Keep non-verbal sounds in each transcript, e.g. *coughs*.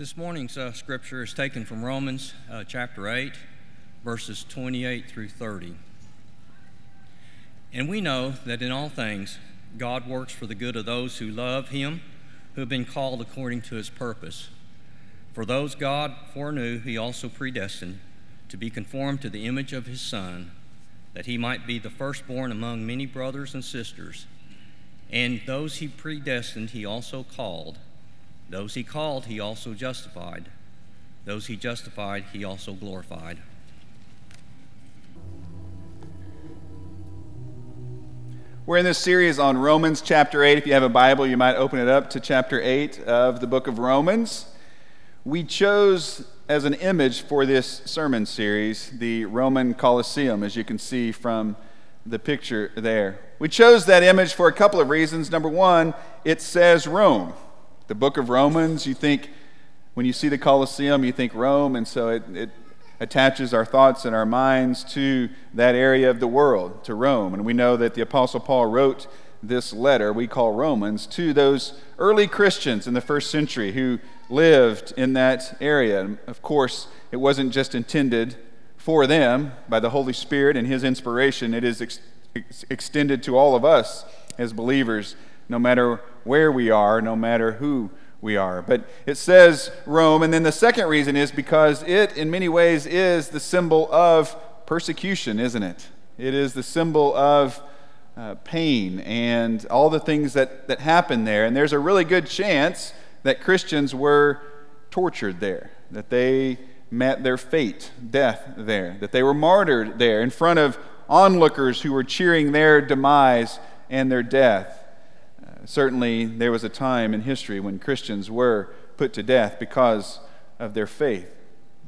This morning's uh, scripture is taken from Romans uh, chapter 8, verses 28 through 30. And we know that in all things, God works for the good of those who love Him, who have been called according to His purpose. For those God foreknew, He also predestined to be conformed to the image of His Son, that He might be the firstborn among many brothers and sisters. And those He predestined, He also called. Those he called, he also justified. Those he justified, he also glorified. We're in this series on Romans chapter 8. If you have a Bible, you might open it up to chapter 8 of the book of Romans. We chose as an image for this sermon series the Roman Colosseum, as you can see from the picture there. We chose that image for a couple of reasons. Number one, it says Rome the book of Romans, you think, when you see the Colosseum, you think Rome, and so it, it attaches our thoughts and our minds to that area of the world, to Rome. And we know that the Apostle Paul wrote this letter we call Romans to those early Christians in the first century who lived in that area. And of course, it wasn't just intended for them by the Holy Spirit and His inspiration, it is ex- ex- extended to all of us as believers no matter where we are, no matter who we are. But it says Rome, and then the second reason is because it, in many ways, is the symbol of persecution, isn't it? It is the symbol of uh, pain and all the things that, that happen there. And there's a really good chance that Christians were tortured there, that they met their fate, death there, that they were martyred there in front of onlookers who were cheering their demise and their death certainly there was a time in history when Christians were put to death because of their faith.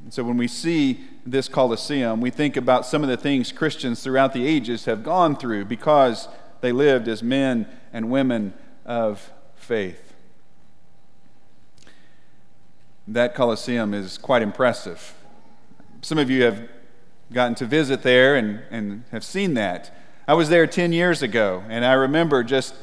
And so when we see this Colosseum, we think about some of the things Christians throughout the ages have gone through because they lived as men and women of faith. That Colosseum is quite impressive. Some of you have gotten to visit there and, and have seen that. I was there 10 years ago, and I remember just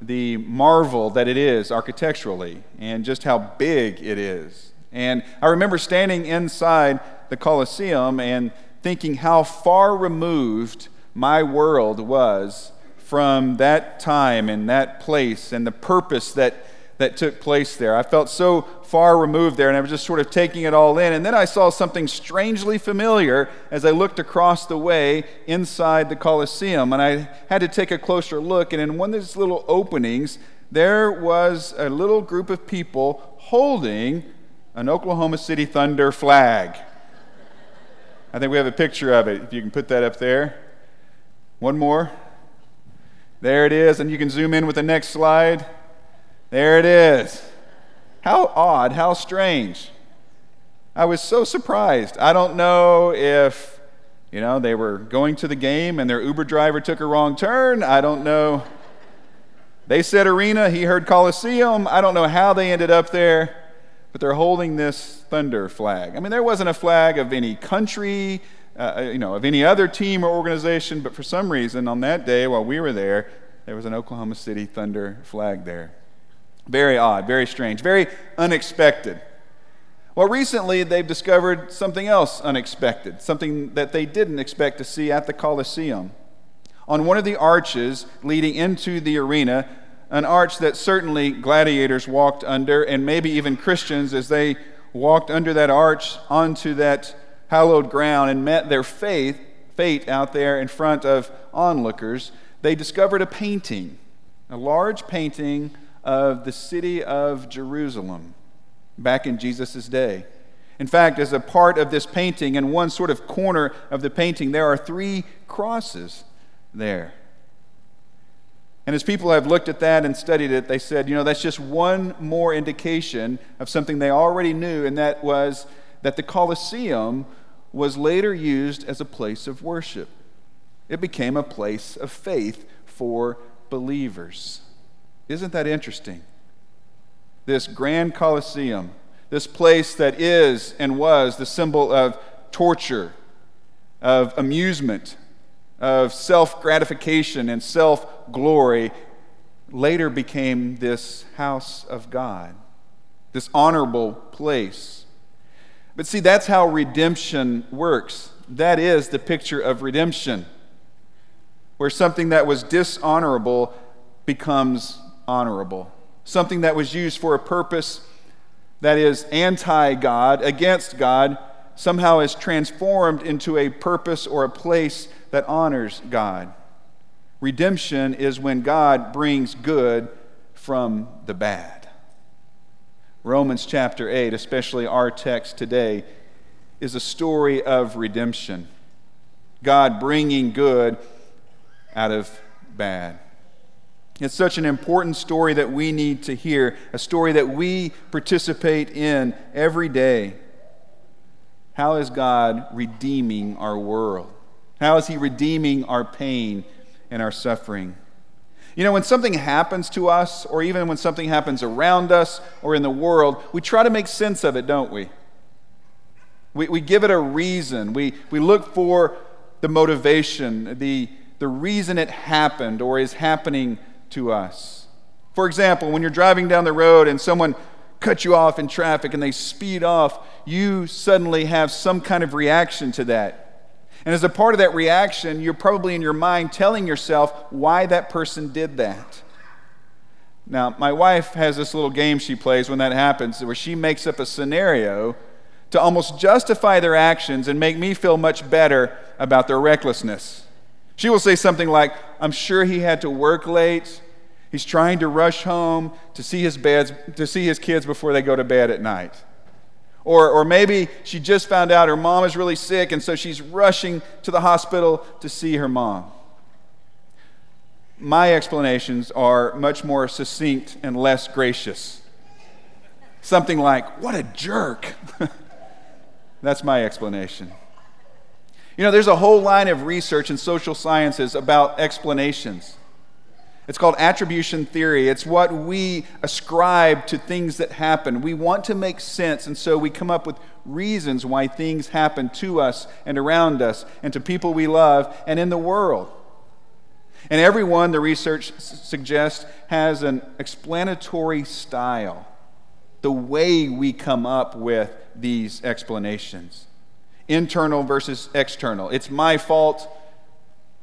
the marvel that it is architecturally and just how big it is. And I remember standing inside the Colosseum and thinking how far removed my world was from that time and that place and the purpose that that took place there. I felt so far removed there, and I was just sort of taking it all in. And then I saw something strangely familiar as I looked across the way inside the Colosseum, and I had to take a closer look. And in one of these little openings, there was a little group of people holding an Oklahoma City Thunder flag. I think we have a picture of it, if you can put that up there. One more. There it is, and you can zoom in with the next slide. There it is. How odd, how strange. I was so surprised. I don't know if, you know, they were going to the game and their Uber driver took a wrong turn. I don't know. They said arena, he heard Coliseum. I don't know how they ended up there, but they're holding this Thunder flag. I mean, there wasn't a flag of any country, uh, you know, of any other team or organization, but for some reason on that day while we were there, there was an Oklahoma City Thunder flag there. Very odd, very strange, very unexpected. Well, recently they've discovered something else unexpected, something that they didn't expect to see at the Colosseum. On one of the arches leading into the arena, an arch that certainly gladiators walked under, and maybe even Christians as they walked under that arch onto that hallowed ground and met their faith, fate out there in front of onlookers, they discovered a painting, a large painting of the city of Jerusalem back in Jesus' day. In fact, as a part of this painting, in one sort of corner of the painting, there are three crosses there. And as people have looked at that and studied it, they said, you know, that's just one more indication of something they already knew, and that was that the Colosseum was later used as a place of worship. It became a place of faith for believers. Isn't that interesting? This grand Colosseum, this place that is and was the symbol of torture, of amusement, of self gratification and self glory, later became this house of God, this honorable place. But see, that's how redemption works. That is the picture of redemption, where something that was dishonorable becomes honorable. Something that was used for a purpose that is anti God, against God, somehow is transformed into a purpose or a place that honors God. Redemption is when God brings good from the bad. Romans chapter 8, especially our text today, is a story of redemption. God bringing good out of bad. It's such an important story that we need to hear, a story that we participate in every day. How is God redeeming our world? How is He redeeming our pain and our suffering? You know, when something happens to us, or even when something happens around us or in the world, we try to make sense of it, don't we? We, we give it a reason. We, we look for the motivation, the, the reason it happened or is happening to us. For example, when you're driving down the road and someone cuts you off in traffic and they speed off, you suddenly have some kind of reaction to that. And as a part of that reaction, you're probably in your mind telling yourself why that person did that. Now, my wife has this little game she plays when that happens where she makes up a scenario to almost justify their actions and make me feel much better about their recklessness. She will say something like, I'm sure he had to work late. He's trying to rush home to see his beds, to see his kids before they go to bed at night. Or, or maybe she just found out her mom is really sick, and so she's rushing to the hospital to see her mom. My explanations are much more succinct and less gracious. Something like, What a jerk! *laughs* That's my explanation. You know, there's a whole line of research in social sciences about explanations. It's called attribution theory. It's what we ascribe to things that happen. We want to make sense, and so we come up with reasons why things happen to us and around us and to people we love and in the world. And everyone, the research suggests, has an explanatory style, the way we come up with these explanations internal versus external. It's my fault,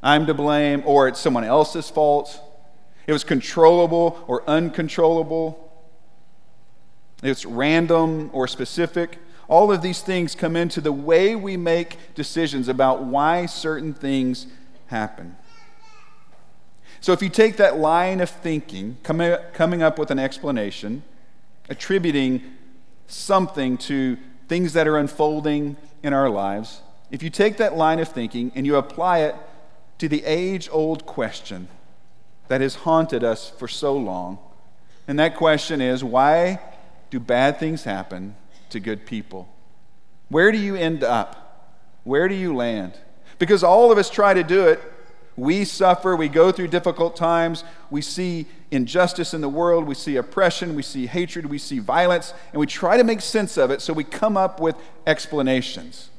I'm to blame, or it's someone else's fault. It was controllable or uncontrollable. It's random or specific. All of these things come into the way we make decisions about why certain things happen. So, if you take that line of thinking, coming up with an explanation, attributing something to things that are unfolding in our lives, if you take that line of thinking and you apply it to the age old question that has haunted us for so long. And that question is why do bad things happen to good people? Where do you end up? Where do you land? Because all of us try to do it. We suffer, we go through difficult times, we see injustice in the world, we see oppression, we see hatred, we see violence, and we try to make sense of it, so we come up with explanations.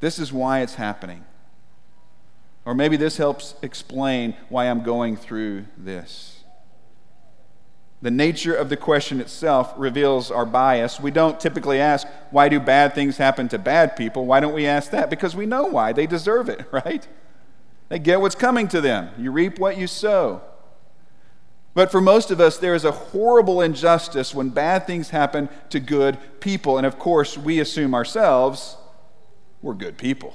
This is why it's happening. Or maybe this helps explain why I'm going through this. The nature of the question itself reveals our bias. We don't typically ask, why do bad things happen to bad people? Why don't we ask that? Because we know why. They deserve it, *laughs* right? They get what's coming to them. You reap what you sow. But for most of us, there is a horrible injustice when bad things happen to good people. And of course, we assume ourselves we're good people.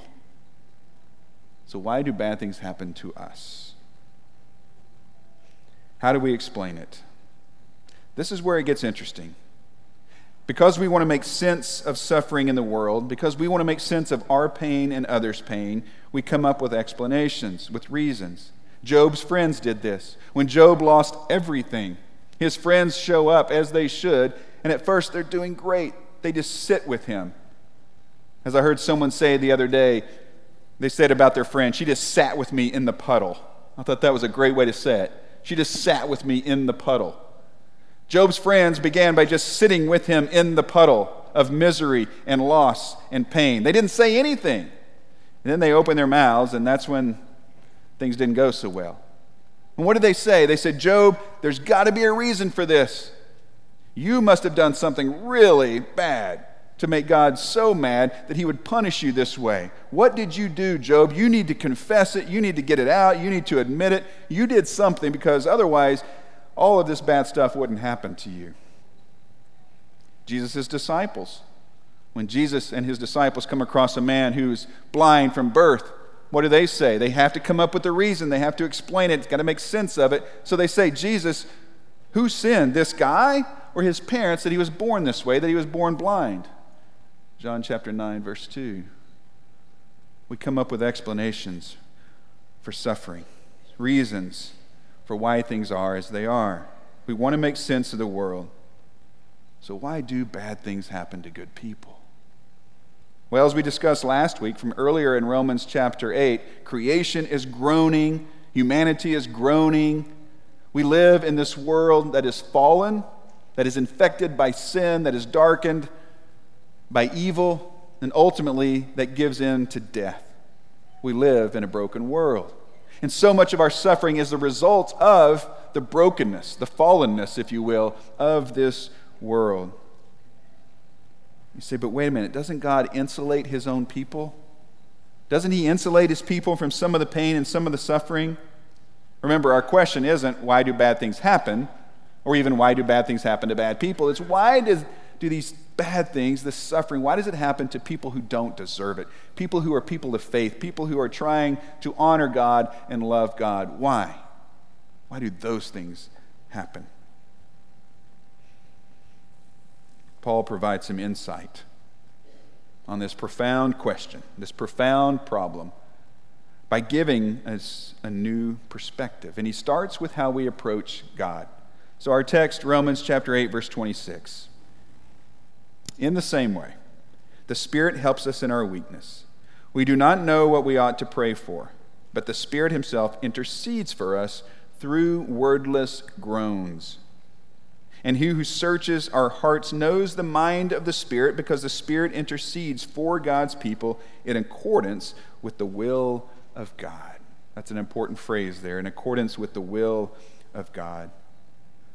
So, why do bad things happen to us? How do we explain it? This is where it gets interesting. Because we want to make sense of suffering in the world, because we want to make sense of our pain and others' pain, we come up with explanations, with reasons. Job's friends did this. When Job lost everything, his friends show up as they should, and at first they're doing great. They just sit with him. As I heard someone say the other day, they said about their friend, she just sat with me in the puddle. I thought that was a great way to say it. She just sat with me in the puddle. Job's friends began by just sitting with him in the puddle of misery and loss and pain. They didn't say anything. And then they opened their mouths, and that's when things didn't go so well. And what did they say? They said, Job, there's got to be a reason for this. You must have done something really bad to make God so mad that he would punish you this way. What did you do, Job? You need to confess it. You need to get it out. You need to admit it. You did something because otherwise, all of this bad stuff wouldn't happen to you. Jesus' disciples. When Jesus and his disciples come across a man who's blind from birth, what do they say? They have to come up with a reason. They have to explain it. It's got to make sense of it. So they say, Jesus, who sinned, this guy or his parents, that he was born this way, that he was born blind? John chapter 9, verse 2. We come up with explanations for suffering, reasons for why things are as they are. We want to make sense of the world. So, why do bad things happen to good people? Well, as we discussed last week from earlier in Romans chapter 8, creation is groaning, humanity is groaning. We live in this world that is fallen, that is infected by sin, that is darkened by evil, and ultimately that gives in to death. We live in a broken world. And so much of our suffering is the result of the brokenness, the fallenness, if you will, of this world. You say, but wait a minute, doesn't God insulate his own people? Doesn't he insulate his people from some of the pain and some of the suffering? Remember, our question isn't why do bad things happen, or even why do bad things happen to bad people. It's why does, do these bad things, this suffering, why does it happen to people who don't deserve it? People who are people of faith, people who are trying to honor God and love God. Why? Why do those things happen? Paul provides some insight on this profound question, this profound problem by giving us a new perspective. And he starts with how we approach God. So, our text, Romans chapter 8, verse 26. In the same way, the Spirit helps us in our weakness. We do not know what we ought to pray for, but the Spirit Himself intercedes for us through wordless groans. And he who searches our hearts knows the mind of the Spirit because the Spirit intercedes for God's people in accordance with the will of God. That's an important phrase there, in accordance with the will of God.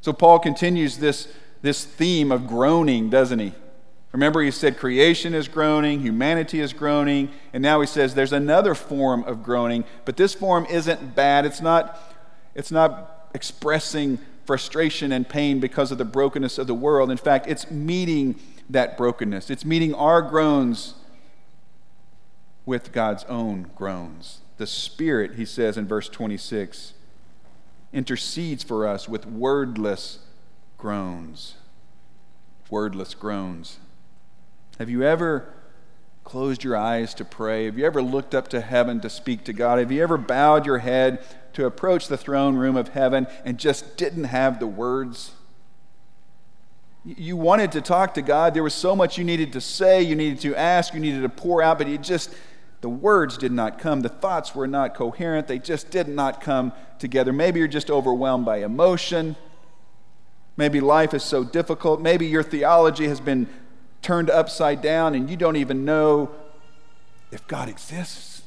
So Paul continues this, this theme of groaning, doesn't he? Remember, he said creation is groaning, humanity is groaning, and now he says there's another form of groaning, but this form isn't bad. It's not, it's not expressing frustration and pain because of the brokenness of the world. In fact, it's meeting that brokenness, it's meeting our groans with God's own groans. The Spirit, he says in verse 26, intercedes for us with wordless groans. Wordless groans. Have you ever closed your eyes to pray? Have you ever looked up to heaven to speak to God? Have you ever bowed your head to approach the throne room of heaven and just didn't have the words? You wanted to talk to God. There was so much you needed to say, you needed to ask, you needed to pour out, but you just the words did not come. The thoughts were not coherent. They just did not come together. Maybe you're just overwhelmed by emotion. Maybe life is so difficult. Maybe your theology has been turned upside down and you don't even know if God exists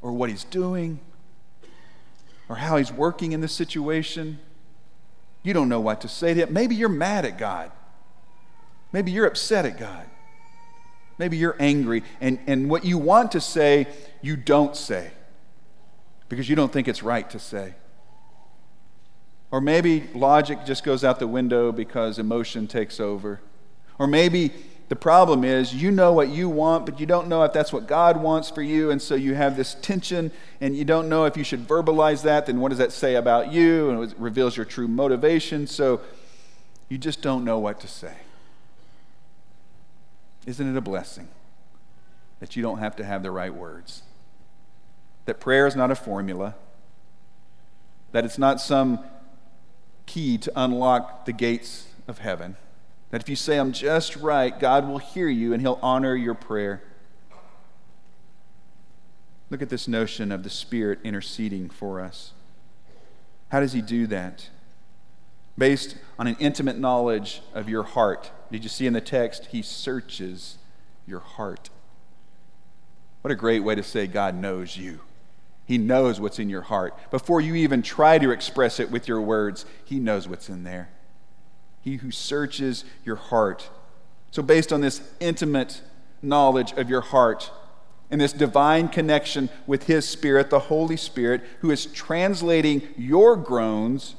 or what He's doing or how He's working in this situation. You don't know what to say to Him. Maybe you're mad at God. Maybe you're upset at God. Maybe you're angry, and, and what you want to say, you don't say because you don't think it's right to say. Or maybe logic just goes out the window because emotion takes over. Or maybe the problem is you know what you want, but you don't know if that's what God wants for you. And so you have this tension, and you don't know if you should verbalize that. Then what does that say about you? And it reveals your true motivation. So you just don't know what to say. Isn't it a blessing that you don't have to have the right words? That prayer is not a formula, that it's not some key to unlock the gates of heaven. That if you say, I'm just right, God will hear you and He'll honor your prayer. Look at this notion of the Spirit interceding for us. How does He do that? Based on an intimate knowledge of your heart. Did you see in the text? He searches your heart. What a great way to say God knows you. He knows what's in your heart. Before you even try to express it with your words, He knows what's in there. He who searches your heart. So, based on this intimate knowledge of your heart and this divine connection with his Spirit, the Holy Spirit, who is translating your groans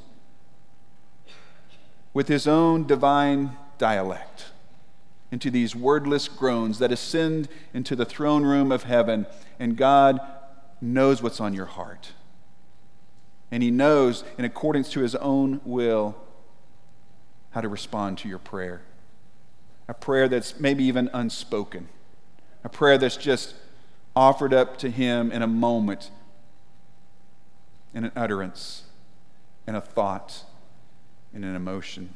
with his own divine dialect into these wordless groans that ascend into the throne room of heaven, and God knows what's on your heart. And He knows, in accordance to His own will, how to respond to your prayer. A prayer that's maybe even unspoken, a prayer that's just offered up to Him in a moment, in an utterance, in a thought, in an emotion.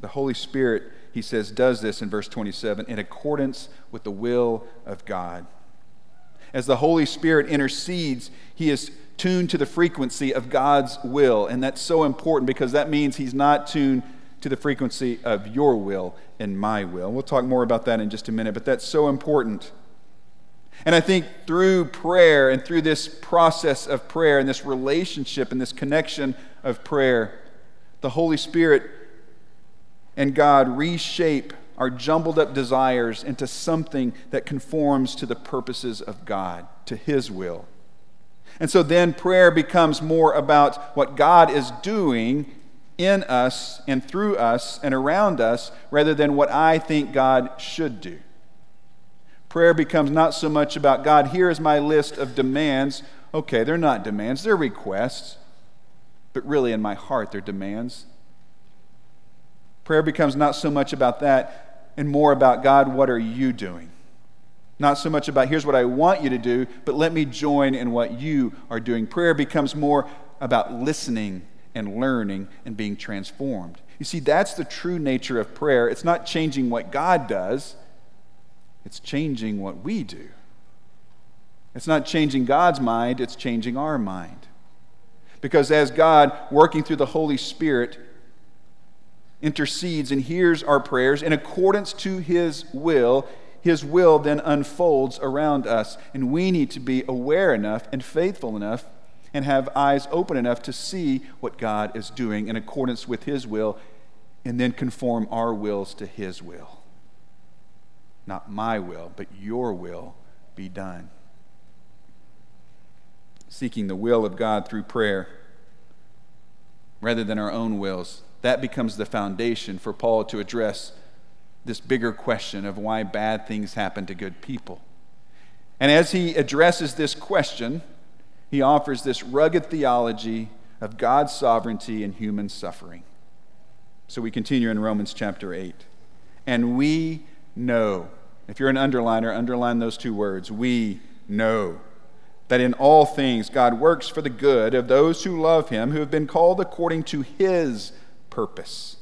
The Holy Spirit, he says, does this in verse 27 in accordance with the will of God. As the Holy Spirit intercedes, he is tuned to the frequency of God's will. And that's so important because that means he's not tuned to the frequency of your will and my will. We'll talk more about that in just a minute, but that's so important. And I think through prayer and through this process of prayer and this relationship and this connection of prayer, the Holy Spirit and God reshape our jumbled up desires into something that conforms to the purposes of God, to His will. And so then prayer becomes more about what God is doing in us and through us and around us rather than what I think God should do. Prayer becomes not so much about God, here is my list of demands. Okay, they're not demands, they're requests. But really, in my heart, they're demands. Prayer becomes not so much about that and more about God, what are you doing? Not so much about here's what I want you to do, but let me join in what you are doing. Prayer becomes more about listening and learning and being transformed. You see, that's the true nature of prayer. It's not changing what God does, it's changing what we do. It's not changing God's mind, it's changing our mind. Because as God, working through the Holy Spirit, intercedes and hears our prayers in accordance to his will, his will then unfolds around us. And we need to be aware enough and faithful enough and have eyes open enough to see what God is doing in accordance with his will and then conform our wills to his will. Not my will, but your will be done. Seeking the will of God through prayer rather than our own wills that becomes the foundation for Paul to address this bigger question of why bad things happen to good people. And as he addresses this question, he offers this rugged theology of God's sovereignty and human suffering. So we continue in Romans chapter 8. And we know, if you're an underliner, underline those two words. We know that in all things God works for the good of those who love him, who have been called according to his purpose.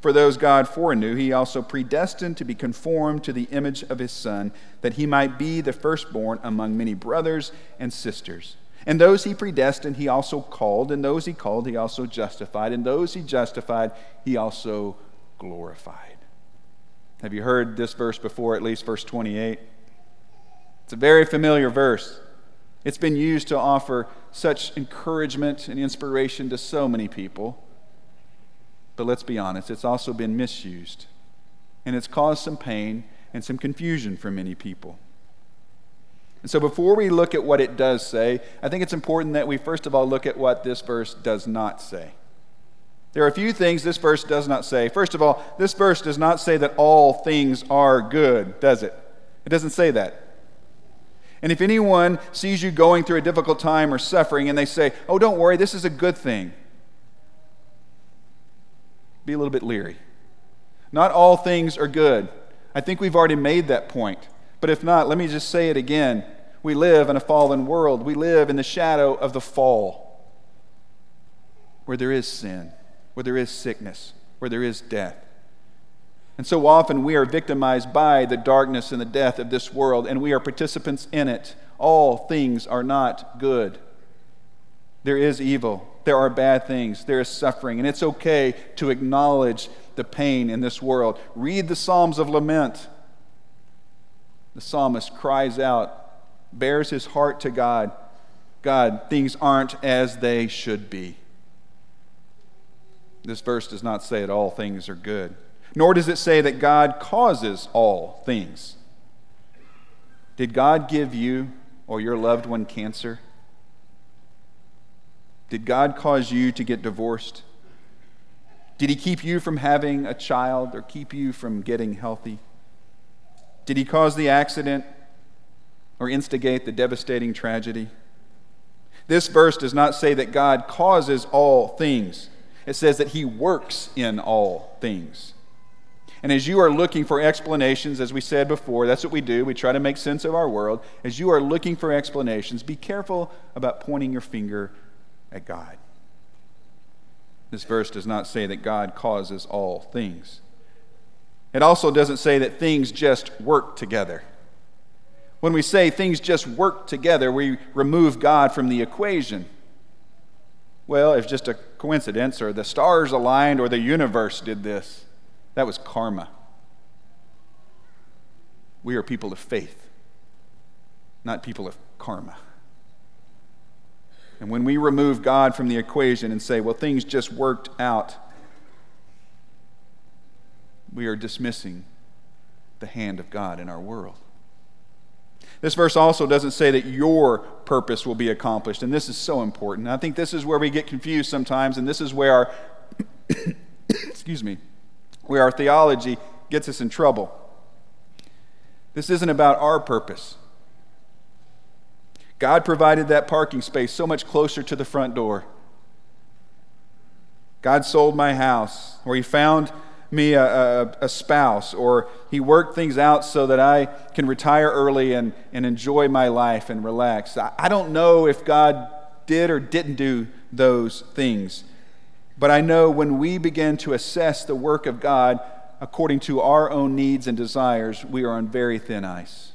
For those God foreknew, he also predestined to be conformed to the image of his Son, that he might be the firstborn among many brothers and sisters. And those he predestined, he also called, and those he called, he also justified, and those he justified, he also glorified. Have you heard this verse before, at least verse 28? It's a very familiar verse. It's been used to offer such encouragement and inspiration to so many people. But let's be honest, it's also been misused. And it's caused some pain and some confusion for many people. And so before we look at what it does say, I think it's important that we first of all look at what this verse does not say. There are a few things this verse does not say. First of all, this verse does not say that all things are good, does it? It doesn't say that. And if anyone sees you going through a difficult time or suffering and they say, oh, don't worry, this is a good thing, be a little bit leery. Not all things are good. I think we've already made that point. But if not, let me just say it again. We live in a fallen world. We live in the shadow of the fall, where there is sin, where there is sickness, where there is death. And so often we are victimized by the darkness and the death of this world, and we are participants in it. All things are not good. There is evil, there are bad things, there is suffering, and it's okay to acknowledge the pain in this world. Read the Psalms of Lament. The psalmist cries out, bares his heart to God God, things aren't as they should be. This verse does not say that all things are good, nor does it say that God causes all things. Did God give you or your loved one cancer? Did God cause you to get divorced? Did He keep you from having a child or keep you from getting healthy? Did He cause the accident or instigate the devastating tragedy? This verse does not say that God causes all things, it says that He works in all things. And as you are looking for explanations, as we said before, that's what we do. We try to make sense of our world. As you are looking for explanations, be careful about pointing your finger at God. This verse does not say that God causes all things. It also doesn't say that things just work together. When we say things just work together, we remove God from the equation. Well, it's just a coincidence, or the stars aligned, or the universe did this. That was karma. We are people of faith, not people of karma. And when we remove God from the equation and say, well, things just worked out, we are dismissing the hand of God in our world. This verse also doesn't say that your purpose will be accomplished, and this is so important. I think this is where we get confused sometimes, and this is where our *coughs* excuse me, where our theology gets us in trouble. This isn't about our purpose. God provided that parking space so much closer to the front door. God sold my house, or He found me a, a, a, spouse, or He worked things out so that I can retire early and, and enjoy my life and relax. I, I don't know if God did or didn't do those things, but I know when we begin to assess the work of God according to our own needs and desires, we are on very thin ice.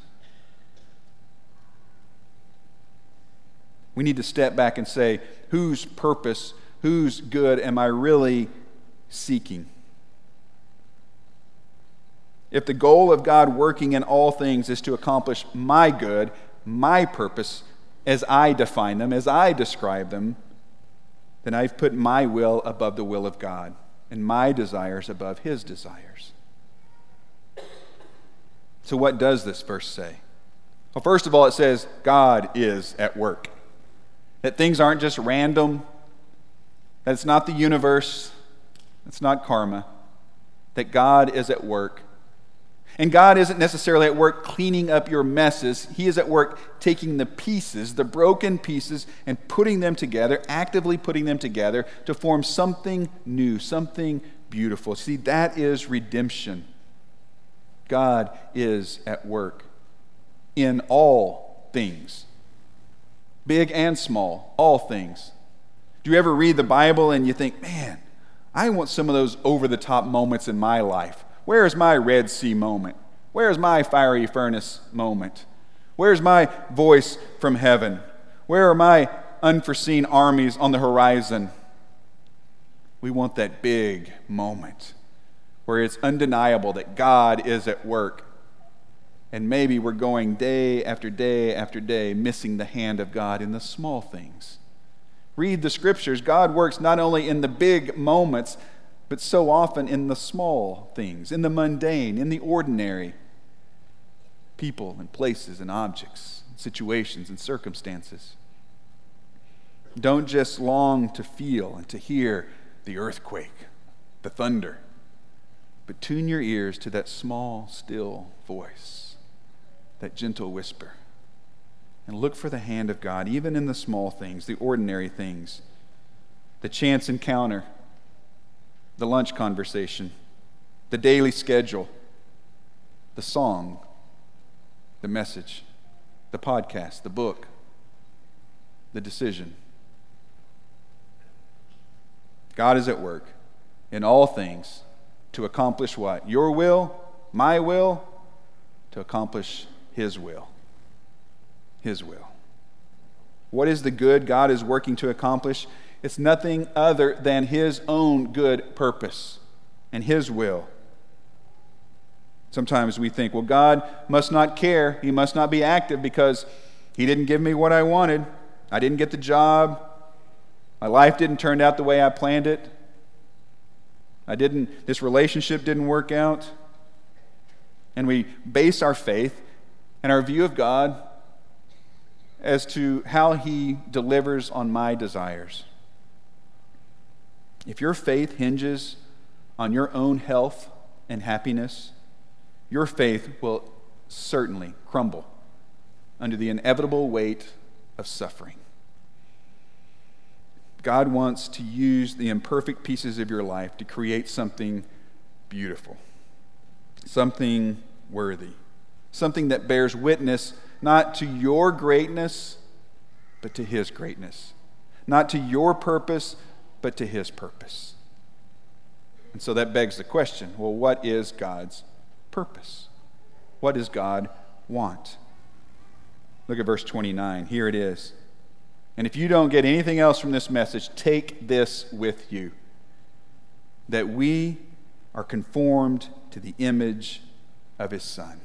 We need to step back and say, whose purpose, whose good am I really seeking? If the goal of God working in all things is to accomplish my good, my purpose, as I define them, as I describe them, then I've put my will above the will of God and my desires above his desires. So, what does this verse say? Well, first of all, it says God is at work that things aren't just random, that it's not the universe, it's not karma, that God is at work. And God isn't necessarily at work cleaning up your messes. He is at work taking the pieces, the broken pieces, and putting them together, actively putting them together to form something new, something beautiful. See, that is redemption. God is at work in all things big and small, all things. Do you ever read the Bible and you think, man, I want some of those over the top moments in my life? Where's my Red Sea moment? Where's my fiery furnace moment? Where's my voice from heaven? Where are my unforeseen armies on the horizon? We want that big moment where it's undeniable that God is at work and maybe we're going day after day after day missing the hand of God in the small things. Read the scriptures. God works not only in the big moments, but so often in the small things, in the mundane, in the ordinary. People and places and objects, situations and circumstances. Don't just long to feel and to hear the earthquake, the thunder, but tune your ears to that small, still voice that gentle whisper. And look for the hand of God, even in the small things, the ordinary things, the chance encounter, the lunch conversation, the daily schedule, the song, the message, the podcast, the book, the decision. God is at work in all things to accomplish what? Your will, my will, to accomplish his will. His will. What is the good God is working to accomplish? It's nothing other than His own good purpose and His will. Sometimes we think, well, God must not care. He must not be active because He didn't give me what I wanted. I didn't get the job. My life didn't turn out the way I planned it. I didn't, this relationship didn't work out. And we base our faith and our view of God as to how He delivers on my desires. If your faith hinges on your own health and happiness, your faith will certainly crumble under the inevitable weight of suffering. God wants to use the imperfect pieces of your life to create something beautiful, something worthy, something that bears witness not to your greatness, but to His greatness, not to your purpose, but to His purpose. And so that begs the question well, what is God's purpose? What does God want? Look at verse 29. Here it is. And if you don't get anything else from this message, take this with you that we are conformed to the image of his son.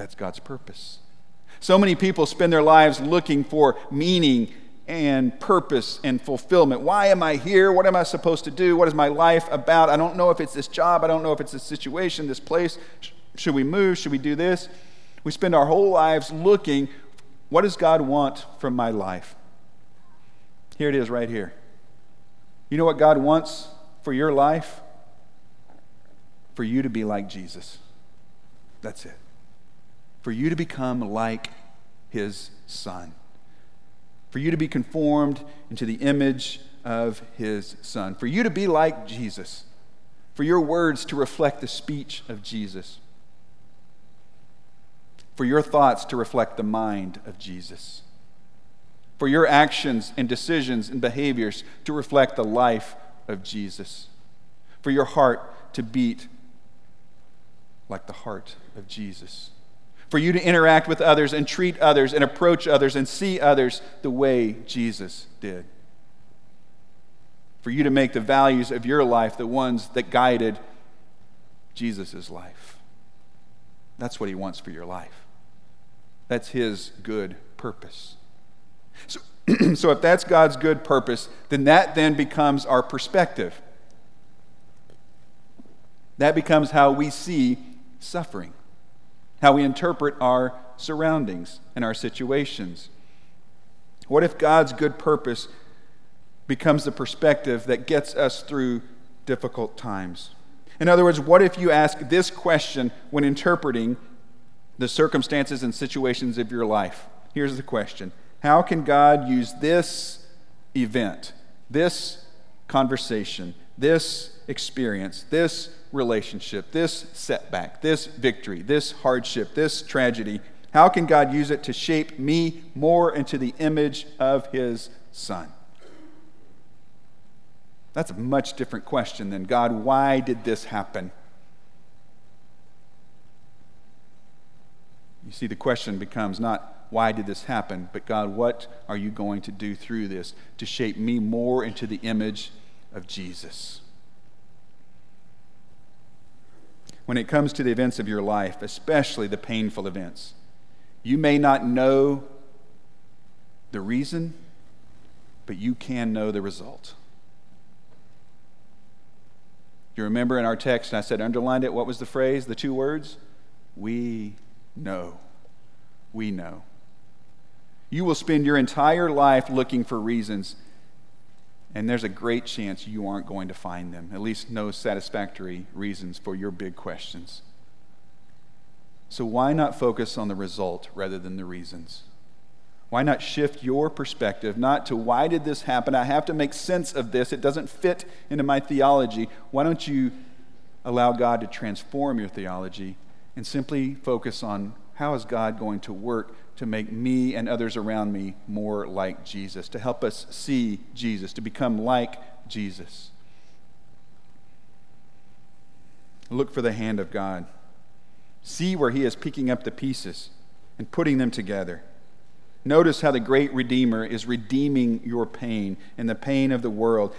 That's God's purpose. So many people spend their lives looking for meaning and purpose and fulfillment. Why am I here? What am I supposed to do? What is my life about? I don't know if it's this job. I don't know if it's this situation, this place. Should we move? Should we do this? We spend our whole lives looking what does God want from my life? Here it is right here. You know what God wants for your life? For you to be like Jesus. That's it. For you to become like his son. For you to be conformed into the image of his son. For you to be like Jesus. For your words to reflect the speech of Jesus for your thoughts to reflect the mind of Jesus, for your actions and decisions and behaviors to reflect the life of Jesus, for your heart to beat like the heart of Jesus, for you to interact with others and treat others and approach others and see others the way Jesus did. For you to make the values of your life the ones that guided Jesus' life. That's what he wants for your life. That's His good purpose. So, *clears throat* so if that's God's good purpose, then that then becomes our perspective. That becomes how we see suffering, how we interpret our surroundings and our situations. What if God's good purpose becomes the perspective that gets us through difficult times? In other words, what if you ask this question when interpreting the circumstances and situations of your life. Here's the question How can God use this event, this conversation, this experience, this relationship, this setback, this victory, this hardship, this tragedy? How can God use it to shape me more into the image of His Son? That's a much different question than God, why did this happen? You see, the question becomes not, why did this happen? But God, what are you going to do through this to shape me more into the image of Jesus? When it comes to the events of your life, especially the painful events, you may not know the reason, but you can know the result. You remember in our text, I said, underlined it, what was the phrase, the two words? We know. We know. You will spend your entire life looking for reasons, and there's a great chance you aren't going to find them, at least no satisfactory reasons for your big questions. So, why not focus on the result rather than the reasons? Why not shift your perspective not to why did this happen? I have to make sense of this. It doesn't fit into my theology. Why don't you allow God to transform your theology and simply focus on how is God going to work to make me and others around me more like Jesus, to help us see Jesus, to become like Jesus. Look for the hand of God. See where He is picking up the pieces and putting them together. Notice how the great Redeemer is redeeming your pain and the pain of the world.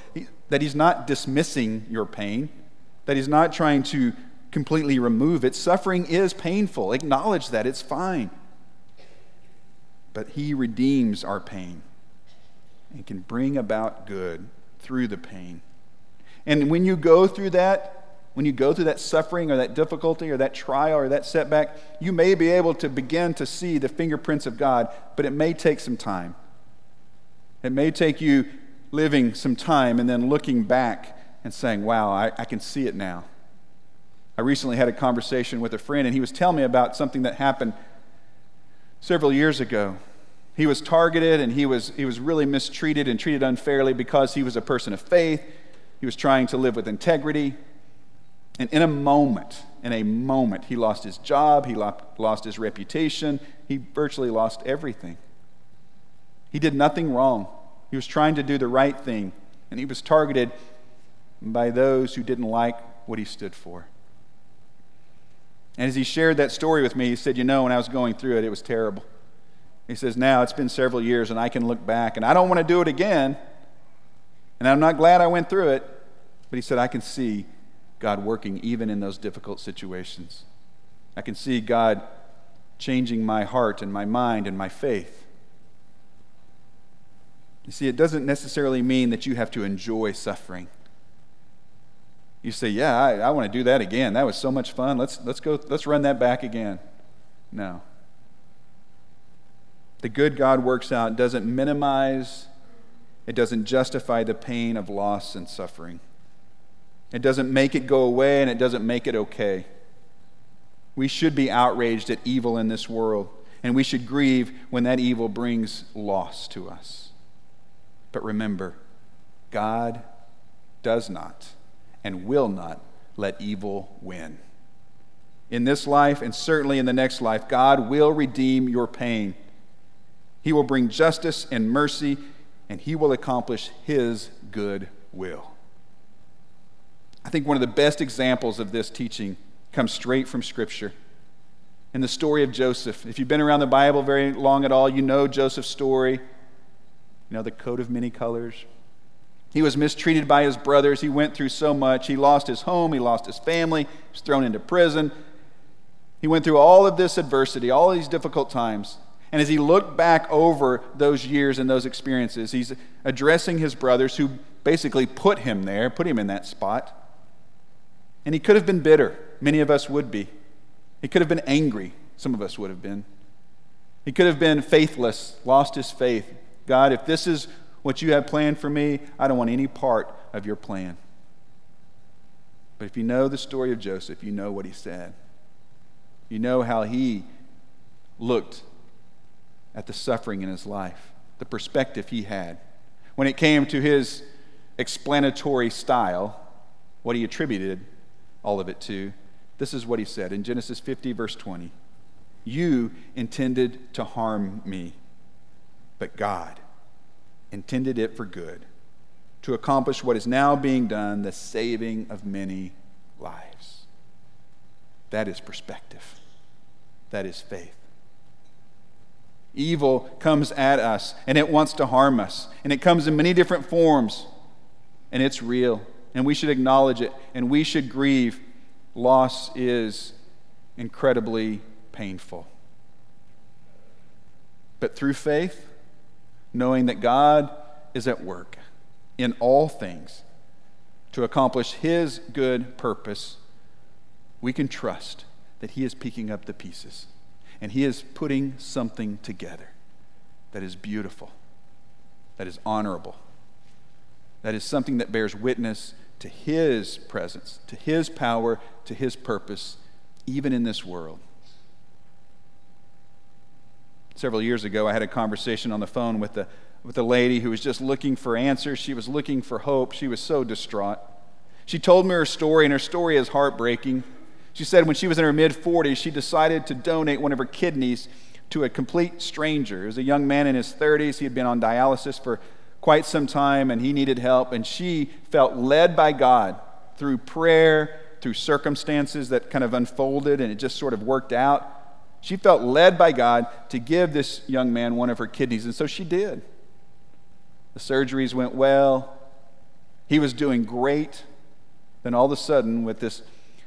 that He's not dismissing your pain, that He's not trying to completely remove it. Suffering is painful. Acknowledge that. It's fine. But He redeems our pain and can bring about good through the pain. And when you go through that, when you go through that suffering or that difficulty or that trial or that setback, you may be able to begin to see the fingerprints of God, but it may take some time. It may take you living some time and then looking back and saying, wow, I, I can see it now. I recently had a conversation with a friend, and he was telling me about something that happened several years ago. He was targeted and he was, he was really mistreated and treated unfairly because he was a person of faith. He was trying to live with integrity. And in a moment, in a moment, he lost his job, he lost his reputation, he virtually lost everything. He did nothing wrong. He was trying to do the right thing, and he was targeted by those who didn't like what he stood for. And as he shared that story with me, he said, You know, when I was going through it, it was terrible. He says, Now it's been several years, and I can look back, and I don't want to do it again. And I'm not glad I went through it. But he said, I can see God working even in those difficult situations. I can see God changing my heart and my mind and my faith. You see, it doesn't necessarily mean that you have to enjoy suffering. You say, Yeah, I, I want to do that again. That was so much fun. Let's, let's go, let's run that back again. No. The good God works out doesn't minimize, it doesn't justify the pain of loss and suffering. It doesn't make it go away and it doesn't make it okay. We should be outraged at evil in this world, and we should grieve when that evil brings loss to us. But remember, God does not and will not let evil win. In this life, and certainly in the next life, God will redeem your pain. He will bring justice and mercy, and He will accomplish His good will. I think one of the best examples of this teaching comes straight from Scripture. In the story of Joseph. If you've been around the Bible very long at all, you know Joseph's story. You know the coat of many colors. He was mistreated by his brothers. He went through so much. He lost his home, he lost his family, he was thrown into prison. He went through all of this adversity, all these difficult times. And as he looked back over those years and those experiences, he's addressing his brothers who basically put him there, put him in that spot. And he could have been bitter. Many of us would be. He could have been angry. Some of us would have been. He could have been faithless, lost his faith. God, if this is what you have planned for me, I don't want any part of your plan. But if you know the story of Joseph, you know what he said. You know how he looked at the suffering in his life, the perspective he had. When it came to his explanatory style, what he attributed all of it to, this is what he said in Genesis 50, verse 20 You intended to harm me, but God intended it for good, to accomplish what is now being done, the saving of many lives. That is perspective, that is faith. Evil comes at us and it wants to harm us, and it comes in many different forms, and it's real, and we should acknowledge it, and we should grieve. Loss is incredibly painful. But through faith, knowing that God is at work in all things to accomplish His good purpose, we can trust that He is picking up the pieces and He is putting something together that is beautiful, that is honorable, that is something that bears witness to His presence, to His power, to His purpose, even in this world. Several years ago, I had a conversation on the phone with a, with a lady who was just looking for answers. She was looking for hope. She was so distraught. She told me her story, and her story is heartbreaking. She said when she was in her mid 40s, she decided to donate one of her kidneys to a complete stranger. It was a young man in his 30s. He had been on dialysis for quite some time, and he needed help. And she felt led by God through prayer, through circumstances that kind of unfolded, and it just sort of worked out she felt led by God to give this young man one of her kidneys, and so she did. The surgeries went well. He was doing great. Then all of a sudden, with this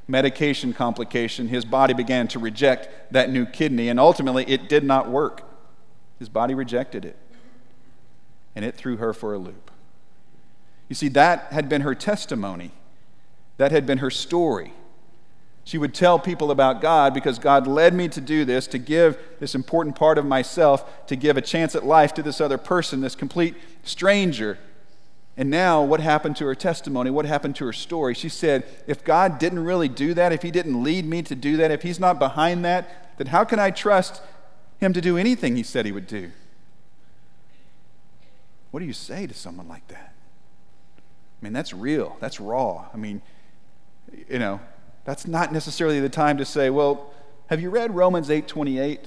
medication complication, his body began to reject that new kidney, and ultimately it did not work. His body rejected it, and it threw her for a loop. You see, that had been her testimony, that had been her story. She would tell people about God because God led me to do this, to give this important part of myself, to give a chance at life to this other person, this complete stranger. And now, what happened to her testimony? What happened to her story? She said, If God didn't really do that, if He didn't lead me to do that, if He's not behind that, then how can I trust Him to do anything He said He would do? What do you say to someone like that? I mean, that's real, that's raw. I mean, you know, that's not necessarily the time to say, well, have you read Romans 8:28?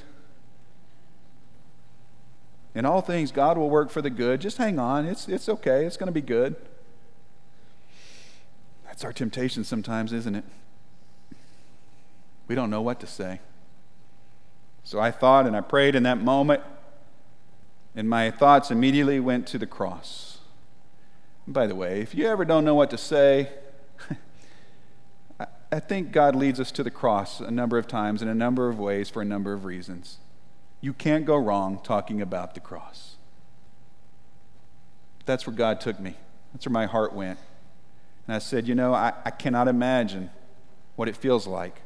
In all things, God will work for the good. Just hang on. It's, it's okay. It's going to be good. That's our temptation sometimes, isn't it? We don't know what to say. So I thought and I prayed in that moment, and my thoughts immediately went to the cross. And by the way, if you ever don't know what to say, *laughs* I think God leads us to the cross a number of times in a number of ways for a number of reasons. You can't go wrong talking about the cross. That's where God took me. That's where my heart went. And I said, You know, I, I cannot imagine what it feels like.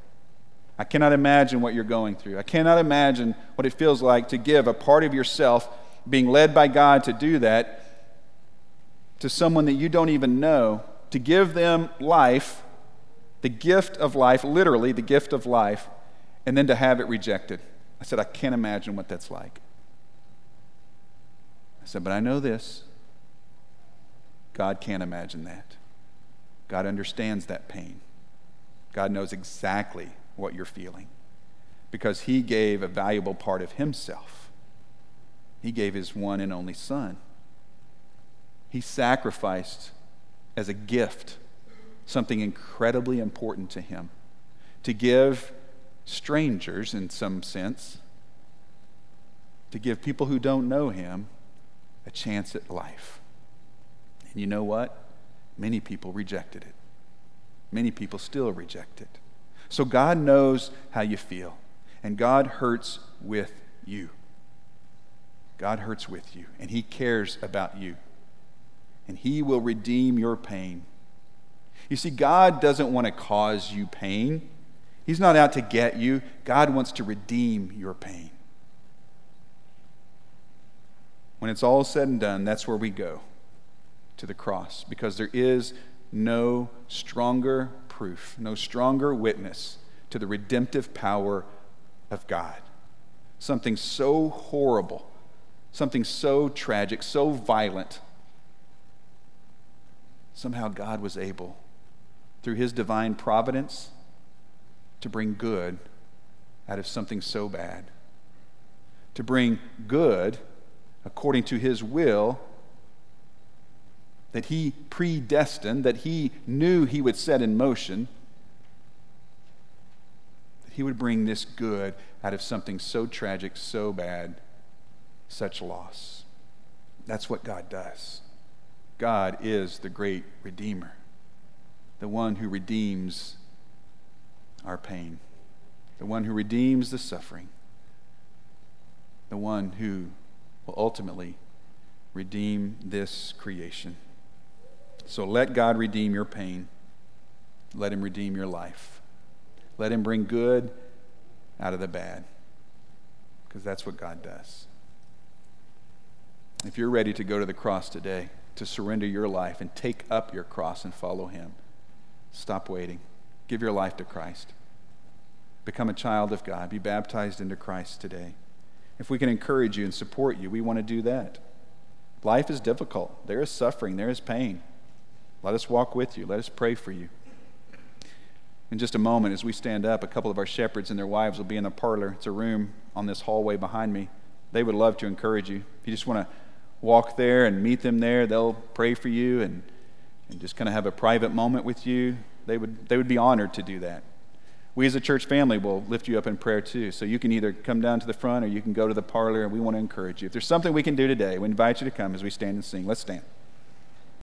I cannot imagine what you're going through. I cannot imagine what it feels like to give a part of yourself, being led by God to do that, to someone that you don't even know, to give them life the gift of life, literally the gift of life, and then to have it rejected. I said, I can't imagine what that's like. I said, but I know this God can't imagine that. God understands that pain. God knows exactly what you're feeling because He gave a valuable part of Himself. He gave His one and only Son. He sacrificed as a gift something incredibly important to him to give strangers, in some sense, to give people who don't know him a chance at life. And you know what? Many people rejected it. Many people still reject it. So God knows how you feel, and God hurts with you. God hurts with you, and He cares about you. And He will redeem your pain you see, God doesn't want to cause you pain. He's not out to get you. God wants to redeem your pain. When it's all said and done, that's where we go to the cross because there is no stronger proof, no stronger witness to the redemptive power of God. Something so horrible, something so tragic, so violent. Somehow God was able through his divine providence to bring good out of something so bad. To bring good according to his will that he predestined, that he knew he would set in motion, that he would bring this good out of something so tragic, so bad, such loss. That's what God does. God is the great Redeemer the one who redeems our pain, the one who redeems the suffering, the one who will ultimately redeem this creation. So let God redeem your pain. Let Him redeem your life. Let Him bring good out of the bad, because that's what God does. If you're ready to go to the cross today, to surrender your life and take up your cross and follow Him, Stop waiting. Give your life to Christ. Become a child of God. Be baptized into Christ today. If we can encourage you and support you, we want to do that. Life is difficult. There is suffering, there is pain. Let us walk with you. Let us pray for you. In just a moment, as we stand up, a couple of our shepherds and their wives will be in the parlor. It's a room on this hallway behind me. They would love to encourage you. If you just want to walk there and meet them there, they'll pray for you and and just kind of have a private moment with you, they would, they would be honored to do that. We as a church family will lift you up in prayer too. So you can either come down to the front or you can go to the parlor, and we want to encourage you. If there's something we can do today, we invite you to come as we stand and sing. Let's stand.